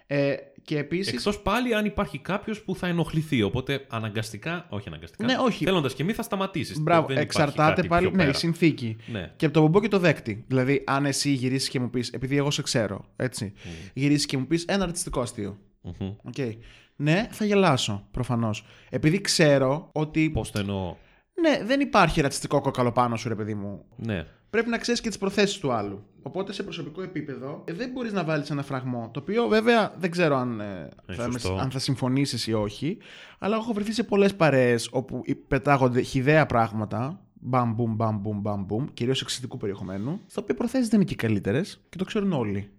Ε, και επίσης... Εκτός πάλι αν υπάρχει κάποιος που θα ενοχληθεί. Οπότε αναγκαστικά, όχι αναγκαστικά. Ναι, όχι. Θέλοντας και μη θα σταματήσεις. Μπράβο, δεν εξαρτάται πάλι. Ναι, η συνθήκη. Ναι. Και από το μπομπό και το δέκτη. Δηλαδή, αν εσύ γυρίσεις και μου πει, επειδή εγώ σε ξέρω, έτσι. Mm. Γυρίσεις και μου πεις ένα αρτιστικό αστείο. Mm-hmm. Okay. Ναι, θα γελάσω προφανώς. Επειδή ξέρω ότι. Πώς το εννοώ; Ναι, δεν υπάρχει ρατσιστικό κόκαλο πάνω σου, ρε παιδί μου. Ναι πρέπει να ξέρεις και τις προθέσεις του άλλου. Οπότε σε προσωπικό επίπεδο ε, δεν μπορείς να βάλεις ένα φραγμό. Το οποίο βέβαια δεν ξέρω αν, ε, θα, αν θα συμφωνήσεις ή όχι. Αλλά έχω βρεθεί σε πολλές παρέες όπου πετάγονται χυδαία πράγματα. Μπαμ, μπουμ, μπαμ, μπουμ, μπαμ, μπουμ. Κυρίως σεξιστικού περιεχομένου. Στα οποία οι προθέσεις δεν είναι και οι καλύτερες και το ξέρουν όλοι.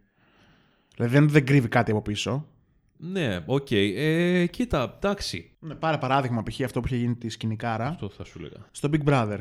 Δηλαδή δεν, δεν κρύβει κάτι από πίσω. Ναι, οκ. Okay. Ε, κοίτα, εντάξει. Ναι, πάρε παράδειγμα π.χ. αυτό που είχε γίνει τη σκηνικάρα. Αυτό θα σου λέγα. Στο Big Brother.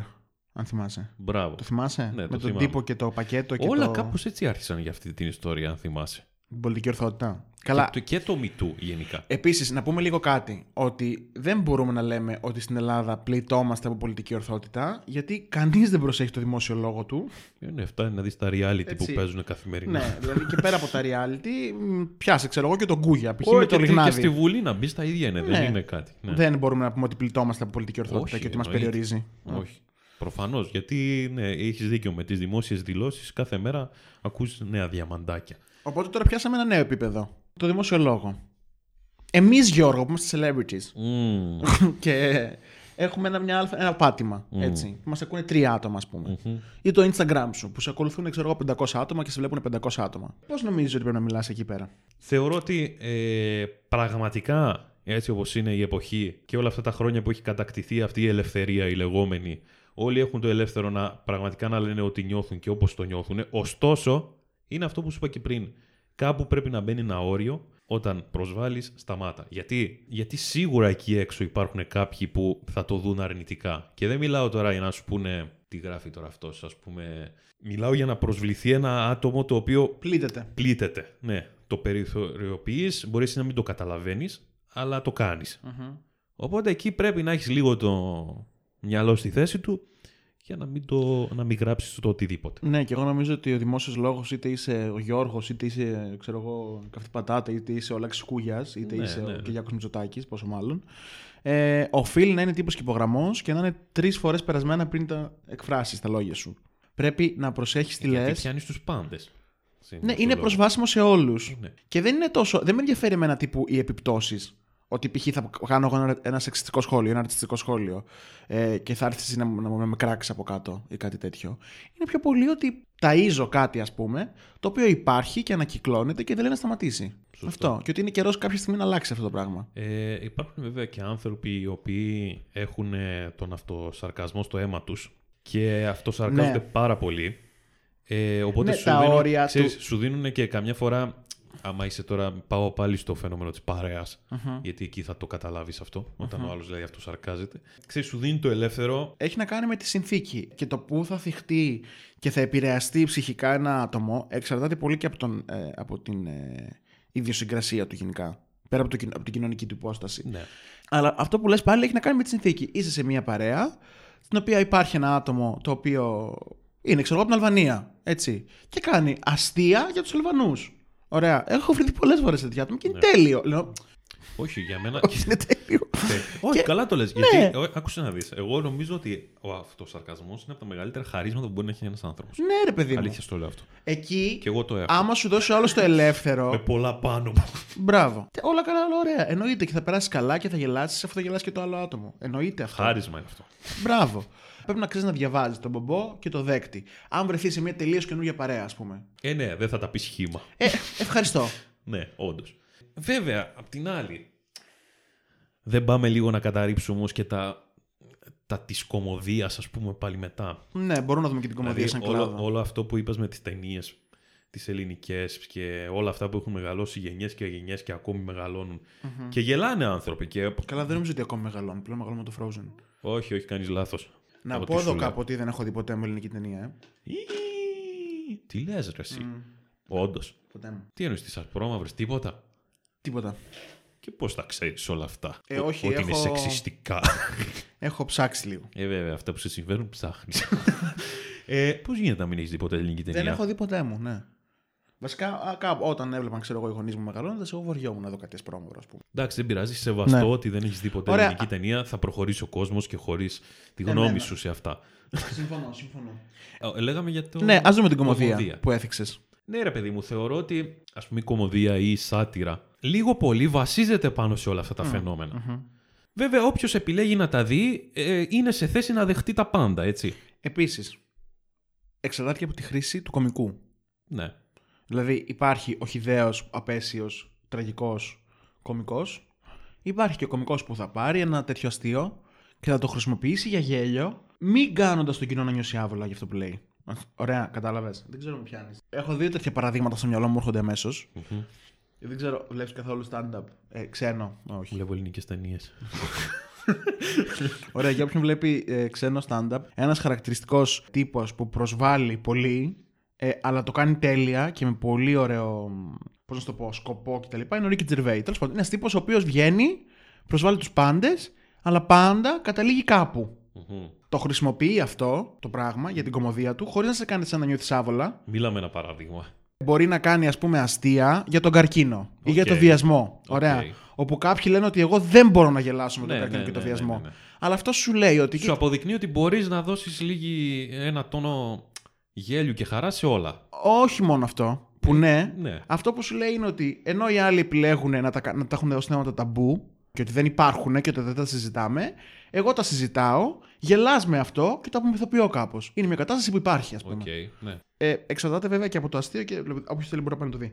Αν θυμάσαι. Μπράβο. Το θυμάσαι; Ναι, με το τον τύπο και το πακέτο. Και Όλα το... κάπως έτσι άρχισαν για αυτή την ιστορία, αν θυμάσαι. Την πολιτική ορθότητα. Καλά. Και, και το MeToo γενικά. Επίσης, να πούμε λίγο κάτι. Ότι δεν μπορούμε να λέμε ότι στην Ελλάδα πληττόμαστε από πολιτική ορθότητα, γιατί κανείς δεν προσέχει το δημόσιο λόγο του. Είναι αυτά να δεις τα reality έτσι. που παίζουν καθημερινά. Ναι, δηλαδή και πέρα από τα reality, πιάσε, ξέρω εγώ, και τον Κούγια. Π.χ. με το λιγνάδι. Και στη Βουλή να μπει τα ίδια είναι, ναι. δεν είναι κάτι. Ναι. Δεν μπορούμε να πούμε ότι πληττόμαστε από πολιτική ορθότητα και ότι μας περιορίζει. Όχι. Προφανώς. Γιατί ναι, έχεις δίκιο με τις δημόσιες δηλώσεις. Κάθε μέρα ακούς νέα διαμαντάκια. Οπότε τώρα πιάσαμε ένα νέο επίπεδο. Το δημόσιο λόγο. Εμείς, Γιώργο, που είμαστε celebrities. Mm. και έχουμε ένα, μια, ένα πάτημα. Mm. Έτσι, που μας ακούνε τρία άτομα, ας πούμε. Mm-hmm. Ή το Instagram σου, που σε ακολουθούν ξέρω εγώ, 500 άτομα και σε βλέπουν 500 άτομα. Πώς νομίζεις ότι πρέπει να μιλάς εκεί πέρα; Θεωρώ ότι ε, πραγματικά έτσι όπως είναι η εποχή και όλα αυτά τα χρόνια που έχει κατακτηθεί αυτή η ελευθερία η λεγόμενη Όλοι έχουν το ελεύθερο να πραγματικά να λένε ότι νιώθουν και όπως το νιώθουν. Ωστόσο, είναι αυτό που σου είπα και πριν. Κάπου πρέπει να μπαίνει ένα όριο όταν προσβάλλεις, σταμάτα. Γιατί; Γιατί σίγουρα εκεί έξω υπάρχουν κάποιοι που θα το δουν αρνητικά. Και δεν μιλάω τώρα για να σου πούνε τι γράφει τώρα αυτός, ας πούμε. Μιλάω για να προσβληθεί ένα άτομο το οποίο. Πλήττεται. Πλήττεται. Ναι. Το περιθωριοποιείς, μπορείς να μην το καταλαβαίνεις, αλλά το κάνεις. Οπότε εκεί πρέπει να έχεις λίγο το, μυαλό στη θέση του για να μην, το, να μην γράψεις το οτιδήποτε. Ναι, και εγώ νομίζω ότι ο δημόσιος λόγος, είτε είσαι ο Γιώργος, είτε είσαι ξέρω εγώ, καυτή πατάτα, είτε είσαι ο Λάξη Κούγιας, είτε ναι, είσαι ναι, ο ναι. Κυριάκος Μητσοτάκης, πόσο μάλλον. Ε, οφείλει να είναι τύπος και υπογραμμός και να είναι τρεις φορές περασμένα πριν τα εκφράσεις τα λόγια σου. Πρέπει να προσέχεις τι λε. Γιατί πιάνεις τους πάντες. Ναι, είναι προσβάσιμο σε όλους. Ναι. Και δεν είναι τόσο. Δεν με ενδιαφέρει εμένα τύπου οι επιπτώσεις ότι π.χ. θα κάνω εγώ ένα σεξιστικό σχόλιο, ένα αρτιστικό σχόλιο ε, και θα έρθεις να, να, να με κράξεις από κάτω ή κάτι τέτοιο. Είναι πιο πολύ ότι ταΐζω κάτι, ας πούμε, το οποίο υπάρχει και ανακυκλώνεται και δεν λέει να σταματήσει. Σωστό. Αυτό. Και ότι είναι καιρός κάποια στιγμή να αλλάξει αυτό το πράγμα. Ε, υπάρχουν βέβαια και άνθρωποι οι οποίοι έχουν ε, τον αυτοσαρκασμό στο αίμα τους και αυτοσαρκάζονται ναι. πάρα πολύ. Ε, οπότε ναι, σου, τα δίνουν, όρια ξέρεις, του... σου δίνουν και καμιά φορά άμα είσαι τώρα, πάω πάλι στο φαινόμενο της παρεα γιατί εκεί θα το καταλάβεις αυτό, ο άλλος λέει αυτός σαρκάζεται. Ξέρεις, σου δίνει το ελεύθερο. Έχει να κάνει με τη συνθήκη και το πού θα θυχτεί και θα επηρεαστεί ψυχικά ένα άτομο εξαρτάται πολύ και από, τον, ε, από την ε, ιδιοσυγκρασία του γενικά. Πέρα από, το, από την κοινωνική του υπόσταση. Ναι. Αλλά αυτό που λες πάλι έχει να κάνει με τη συνθήκη. Είσαι σε μια παρέα, στην οποία υπάρχει ένα άτομο το οποίο είναι, ξέρω εγώ, από την Αλβανία. Έτσι. Και κάνει αστεία για τους Αλβανούς. Ωραία. Έχω βρει πολλές φορές τέτοια άτομα και είναι ναι. τέλειο. Λέω, Όχι, για μένα. Όχι, είναι τέλειο. Ε, Όχι, Και- καλά το λες. Ναι. Γιατί, ό, άκουσε να δεις. Εγώ νομίζω ότι ο αυτοσαρκασμός είναι από τα μεγαλύτερα χαρίσματα που μπορεί να έχει ένας άνθρωπος. Ναι, ρε παιδί μου. Αλήθεια στο λέω αυτό. Εκεί, Και εγώ το έχω. άμα σου δώσει άλλος το ελεύθερο. Με πολλά πάνω μου. Μπράβο. Όλα καλά, όλα ωραία. Εννοείται και θα περάσεις καλά και θα γελάσεις, αφού θα γελάσει και το άλλο άτομο. Εννοείται αυτό. Χάρισμα είναι αυτό. Μπράβο. Πρέπει να ξέρεις να διαβάζεις τον μπομπό και το δέκτη. Αν βρεθείς σε μια τελείως καινούργια παρέα, ας πούμε. Ε, ναι, δεν θα τα πεις χήμα. Ε, ευχαριστώ. Ναι, όντως. Βέβαια, απ' την άλλη, δεν πάμε λίγο να καταρρύψουμε όμως και τα, τα της κομμωδίας, ας πούμε, πάλι μετά. ναι, μπορούμε να δούμε και την κομμωδία σαν Δηλαδή, όλο, κλάδο. όλο αυτό που είπες με τις ταινίες, τις ελληνικές και όλα αυτά που έχουν μεγαλώσει γενιές και γενιές και ακόμη μεγαλώνουν. Και γελάνε άνθρωποι και... Καλά, δεν νομίζω ότι ακόμη μεγαλώνει. Πλέον μεγαλώνει το Frozen. Όχι, όχι, κάνεις λάθος. Να Από πω τι εδώ σου λέω. κάπου ότι δεν έχω δει ποτέ μου ελληνική ταινία. Ε. Ή, Τι λες ρε εσύ; Όντως. Ποτέ μου. Τι εννοείς τις ασπρόμαυρες, τίποτα. Τίποτα. Και πώς τα ξέρεις όλα αυτά; Ε, Ο- όχι, ότι είναι έχω- σεξιστικά. Έχω ψάξει λίγο. ε, βέβαια, αυτά που σε συμβαίνουν ψάχνεις. ε, πώς γίνεται να μην έχεις δει ποτέ ελληνική ταινία; Δεν έχω δει ποτέ μου, ναι. Βασικά, α, κάπου, όταν έβλεπαν ξέρω εγώ, οι γονείς μου μεγαλώνοντας, εγώ βοριόμουν να δω κάτι ασπρόμαυρο, ας πούμε. Εντάξει, δεν πειράζει. Σεβαστό Ναι. ότι δεν έχεις δει ποτέ Ωραία. ελληνική ταινία. Θα προχωρήσει ο κόσμος και χωρίς τη Εμένα. γνώμη σου σε αυτά. συμφωνώ, συμφωνώ. Ε, Λέγαμε για το. Ναι, ας δούμε την κομμωδία, κομμωδία. που έθιξες. Ναι, ρε παιδί μου, θεωρώ ότι ας πούμε η κομμωδία ή η σάτυρα λίγο πολύ βασίζεται πάνω σε όλα αυτά τα φαινομενα Βέβαια, όποιος επιλέγει να τα δει ε, είναι σε θέση να δεχτεί τα πάντα, έτσι. Επίσης, εξαρτάται και από τη χρήση του κομικού. Ναι. Δηλαδή, υπάρχει ο χιδαίο, απέσιος, τραγικός κωμικό. Υπάρχει και ο κωμικό που θα πάρει ένα τέτοιο αστείο και θα το χρησιμοποιήσει για γέλιο, μην κάνοντας τον κοινό να νιώσει άβολα για αυτό που λέει. Ωραία, κατάλαβες. Δεν ξέρω με πιάνεις. Έχω δύο τέτοια παραδείγματα στο μυαλό μου, έρχονται αμέσως. Δεν ξέρω, βλέπεις καθόλου stand-up. Ε, ξένο. Όχι. Βλέπω ελληνικές ταινίες. Ωραία, για όποιον βλέπει ε, ξένο stand-up, ένας χαρακτηριστικός τύπος που προσβάλλει πολύ, ε, αλλά το κάνει τέλεια και με πολύ ωραίο. Πώς να σου το πω, σκοπό κτλ. Είναι ο Ricky Gervais. Τέλος πάντων, είναι ένας τύπος ο οποίος βγαίνει, προσβάλλει τους πάντες, αλλά πάντα καταλήγει κάπου. Το χρησιμοποιεί αυτό το πράγμα για την κομμωδία του, χωρίς να σε κάνει σαν να νιώθεις άβολα. Μίλαμε ένα παράδειγμα. Μπορεί να κάνει, ας πούμε, αστεία για τον καρκίνο ή για Οκ. το βιασμό. Ωραία. Οκ. Όπου κάποιοι λένε ότι εγώ δεν μπορώ να γελάσω με τον Ναι, καρκίνο ναι, και το ναι, βιασμό. ναι, ναι, ναι. Αλλά αυτό σου λέει ότι. Σου αποδεικνύει ότι μπορείς να δώσεις λίγη ένα τόνο γέλιου και χαρά σε όλα. Όχι μόνο αυτό. Που ναι, Ναι. αυτό που σου λέει είναι ότι ενώ οι άλλοι επιλέγουν να τα, κα- να τα έχουν δώσει θέματα ταμπού και ότι δεν υπάρχουν και ότι δεν τα συζητάμε, εγώ τα συζητάω, γελάς με αυτό και το απομυθοποιώ κάπως. Είναι μια κατάσταση που υπάρχει, ας πούμε. Οκ, ναι. Ε, εξαρτάται βέβαια και από το αστείο και όποιος θέλει μπορεί να πάει να το δει.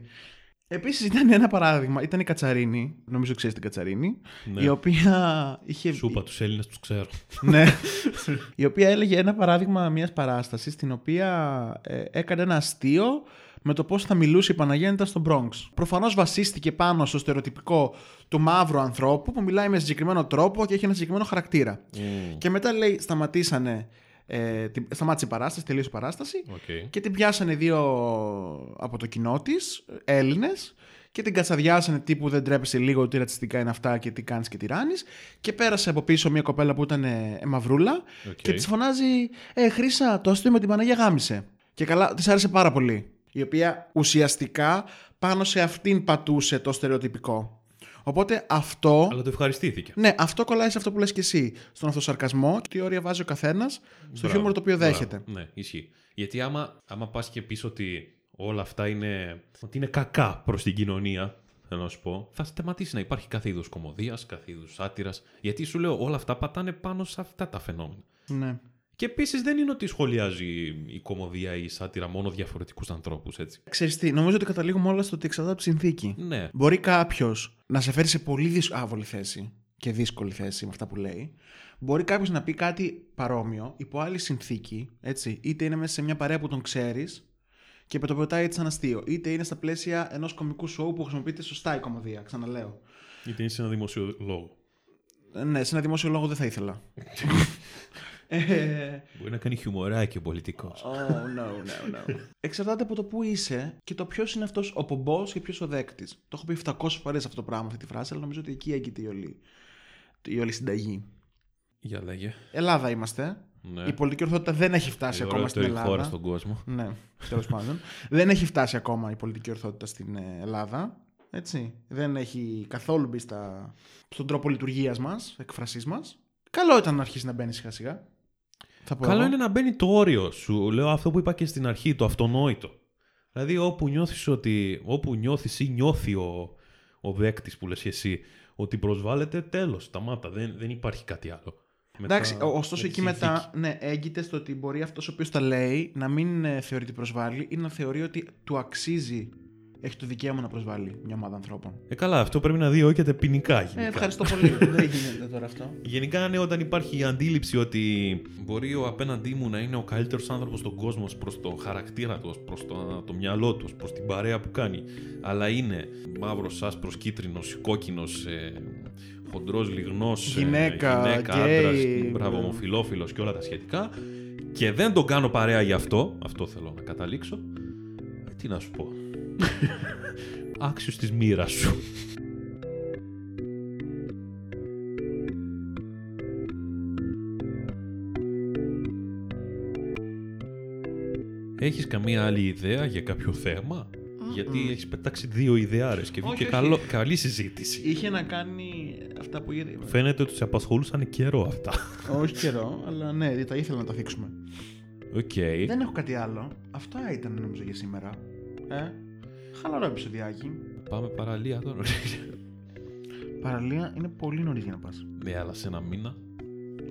Επίσης ήταν ένα παράδειγμα, ήταν η Κατσαρίνη, νομίζω ξέρεις την Κατσαρίνη, Ναι. η οποία είχε. Σούπα τους Έλληνες τους ξέρω. ναι. η οποία έλεγε ένα παράδειγμα μιας παράστασης στην οποία ε, έκανε ένα αστείο με το πώς θα μιλούσε η Παναγέννητα στο Bronx. Προφανώς βασίστηκε πάνω στο στερεοτυπικό του μαύρου ανθρώπου που μιλάει με συγκεκριμένο τρόπο και έχει ένα συγκεκριμένο χαρακτήρα. Και μετά λέει, σταματήσανε. Ε, την- σταμάτησε η παράσταση, τελείωσε η παράσταση. Οκ. Και την πιάσανε δύο από το κοινό της, Έλληνες, και την κατσαδιάσανε τύπου δεν τρέπεσαι λίγο τι ρατσιστικά είναι αυτά και τι κάνεις και τι ράνεις. Και πέρασε από πίσω μια κοπέλα που ήταν ε, ε, μαυρούλα Οκ. και της φωνάζει Ε, Χρύσα, το αστείο με την Παναγία γάμησε. Και καλά, της άρεσε πάρα πολύ. Η οποία ουσιαστικά πάνω σε αυτήν πατούσε το στερεοτυπικό. Οπότε αυτό. Αλλά το ευχαριστήθηκε. Ναι, αυτό κολλάει σε αυτό που λες και εσύ. Στον αυτοσαρκασμό και τι όρια βάζει ο καθένας στο Μπράβο, χιούμορ το οποίο μπράβο. δέχεται. Ναι, ισχύει. Γιατί άμα, άμα πας και πεις ότι όλα αυτά είναι, ότι είναι κακά προς την κοινωνία, θέλω να σου πω, θα σταματήσει να υπάρχει κάθε είδους κομμωδίας, κάθε είδους σάτυρας. Γιατί σου λέω, όλα αυτά πατάνε πάνω σε αυτά τα φαινόμενα. Ναι. Και επίσης δεν είναι ότι σχολιάζει η κομμωδία ή η σάτυρα μόνο διαφορετικούς ανθρώπους, έτσι. Ξέρεις τι, νομίζω ότι καταλήγουμε όλα στο ότι εξαρτάται από τη συνθήκη. Ναι. Μπορεί κάποιος να σε φέρει σε πολύ δύσκολη άβολη θέση και δύσκολη θέση με αυτά που λέει. Μπορεί κάποιος να πει κάτι παρόμοιο υπό άλλη συνθήκη, έτσι. Είτε είναι μέσα σε μια παρέα που τον ξέρεις και το πετάει έτσι σαν αστείο, είτε είναι στα πλαίσια ενός κομικού σοου που χρησιμοποιείται σωστά η κομμωδία. Ξαναλέω. Γιατί είναι σε ένα δημοσιο λόγο. Ε, Ναι, σε ένα δημόσιο λόγο δεν θα ήθελα. ε, Μπορεί να κάνει χιουμοράκι ο πολιτικός. Oh, no, no, no. Εξαρτάται από το που είσαι και το ποιος είναι αυτός ο πομπός και ποιος ο δέκτης. Το έχω πει 700 φορές αυτό το πράγμα, αυτή τη φράση, αλλά νομίζω ότι εκεί έγκυται η όλη, η όλη συνταγή. Για λέγε. Ελλάδα είμαστε. Ναι. Η πολιτική ορθότητα δεν έχει φτάσει Η ακόμα στην ωραιότερη χώρα Ελλάδα. στον κόσμο. Ναι, τέλος πάντων. δεν έχει φτάσει ακόμα η πολιτική ορθότητα στην ε, Ελλάδα. Έτσι. Δεν έχει καθόλου μπει στα... στον τρόπο λειτουργίας μας, εκφρασής μας. Καλό ήταν να αρχίσει να μπαίνει σιγά σιγά. Θα πω Καλό εγώ. είναι να μπαίνει το όριο σου. Λέω αυτό που είπα και στην αρχή, το αυτονόητο. Δηλαδή όπου νιώθεις ότι, όπου νιώθεις ή νιώθει ο, ο δέκτης που λες και εσύ ότι προσβάλλεται, τέλος, σταμάτα, δεν, δεν υπάρχει κάτι άλλο. Μετά- Εντάξει, ο- ωστόσο με εκεί τη μετά συνθήκη. ναι, έγκυται στο ότι μπορεί αυτός ο οποίος τα λέει να μην ε, θεωρεί ότι προσβάλλει ή να θεωρεί ότι του αξίζει, έχει το δικαίωμα να προσβάλλει μια ομάδα ανθρώπων. Ε, καλά, αυτό πρέπει να διώκεται ποινικά. Ε, γενικά. ευχαριστώ πολύ. Δεν γίνεται τώρα αυτό. Γενικά, ναι, όταν υπάρχει η αντίληψη ότι μπορεί ο απέναντί μου να είναι ο καλύτερος άνθρωπος στον κόσμο προς το χαρακτήρα του, προς το, το μυαλό του, προς την παρέα που κάνει, αλλά είναι μαύρος, άσπρος, κίτρινος, κόκκινος, ε, χοντρός, λιγνός, Γυναίκα, γυναίκα γκέι, άντρας, ε. μπράβο, ομοφυλόφιλο και όλα τα σχετικά, και δεν τον κάνω παρέα γι' αυτό, αυτό θέλω να καταλήξω. Ε, τι να σου πω. Άξιος της μοίρας σου. Έχεις καμία άλλη ιδέα για κάποιο θέμα; Γιατί έχεις πετάξει δύο ιδεάρες και Όχι, βγήκε όχι. καλό, καλή συζήτηση. Είχε να κάνει αυτά που είδε. Φαίνεται ότι σε απασχολούσαν καιρό αυτά. Όχι καιρό, αλλά ναι, τα ήθελα να τα θίξουμε. Οκ. Δεν έχω κάτι άλλο. Αυτά ήταν νομίζω για σήμερα. Ε, χαλαρό επεισοδιάκι. Πάμε παραλία τώρα. Παραλία είναι πολύ νωρίς για να πας. ναι, αλλά σε ένα μήνα.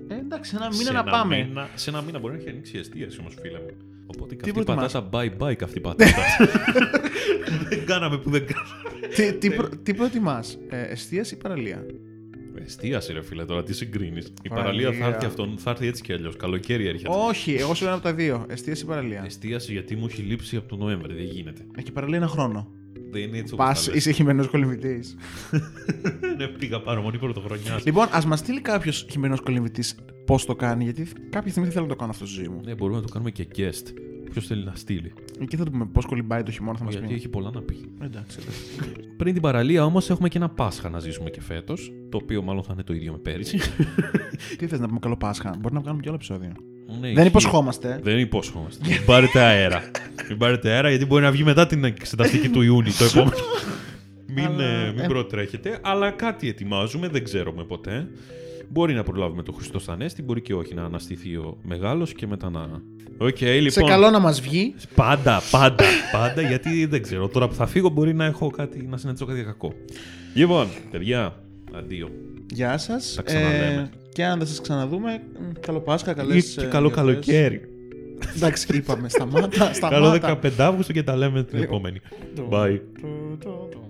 Ε, εντάξει, ένα σε μήνα να πάμε. μήνα- σε ένα μήνα μπορεί να έχει ανοίξει η εστίαση όμως φίλε μου. Οπότε και Τι αυτή η προτιμάς; πατάτα bye bye καυτή πατάτα. δεν κάναμε που δεν κάναμε. τι, τι, προ, τι προτιμάς, ε, εστίαση ή παραλία; Εστίαση ρε φίλε τώρα, τι συγκρίνεις; Η Παραλία. παραλία θα έρθει, αυτόν, θα έρθει έτσι κι αλλιώς. Καλοκαίρι έρχεται. Όχι, εγώ σου ένα από τα δύο. Εστίαση ή παραλία. Εστίαση γιατί μου έχει λείψει από τον Νοέμβρη, δεν γίνεται. Έχει παραλία ένα χρόνο. Δεν είναι έτσι όπως Πας, τα λες. είσαι χειμερινό κολυμβητής. Ναι, πήγα παραμονή πρωτοχρονιάς. λοιπόν, ας μας στείλει κάποιος χειμερινό κολυμβητής πώς το κάνει, γιατί κάποια στιγμή θέλω να το κάνω αυτό στη ζωή μου. Ναι, μπορούμε να το κάνουμε και guest. Ποιος θέλει να στείλει; Εκεί θα του πούμε πώς κολυμπάει το χειμώνα, θα μας Γιατί πει. έχει πολλά να πει. Εντάξει, εντάξει. Πριν την παραλία όμως έχουμε και ένα Πάσχα να ζήσουμε και φέτος. Το οποίο μάλλον θα είναι το ίδιο με πέρυσι. Τι θες να πούμε καλό Πάσχα; Μπορεί να κάνουμε και άλλο επεισόδιο. Ναι, Δεν ισχύει. υποσχόμαστε. Δεν υπόσχομαστε. Μην πάρετε αέρα. Μην πάρετε αέρα γιατί μπορεί να βγει μετά την εξεταστική του Ιούνιου το επόμενο. μην Αλλά, ε, μην ε, προτρέχετε, αλλά κάτι ετοιμάζουμε, δεν ξέρουμε ποτέ. Μπορεί να προλάβουμε το Χριστός Ανέστη, μπορεί και όχι να αναστηθεί ο μεγάλος και μετά να. Οκ, λοιπόν. Σε καλό να μας βγει. Πάντα, πάντα, πάντα, γιατί δεν ξέρω. Τώρα που θα φύγω μπορεί να έχω κάτι, να συναντήσω κάτι κακό. Λοιπόν, παιδιά, αντίο. Γεια σας. Τα ξαναλέμε. και αν δεν σας ξαναδούμε, μ, καλό Πάσχα, καλές. Ή και καλό καλοκαίρι. Εντάξει, είπαμε. Σταμάτα. σταμάτα. Καλό 15 Αύγουστο και τα λέμε την Λοιπόν. επόμενη. Το- Bye. το- το- το-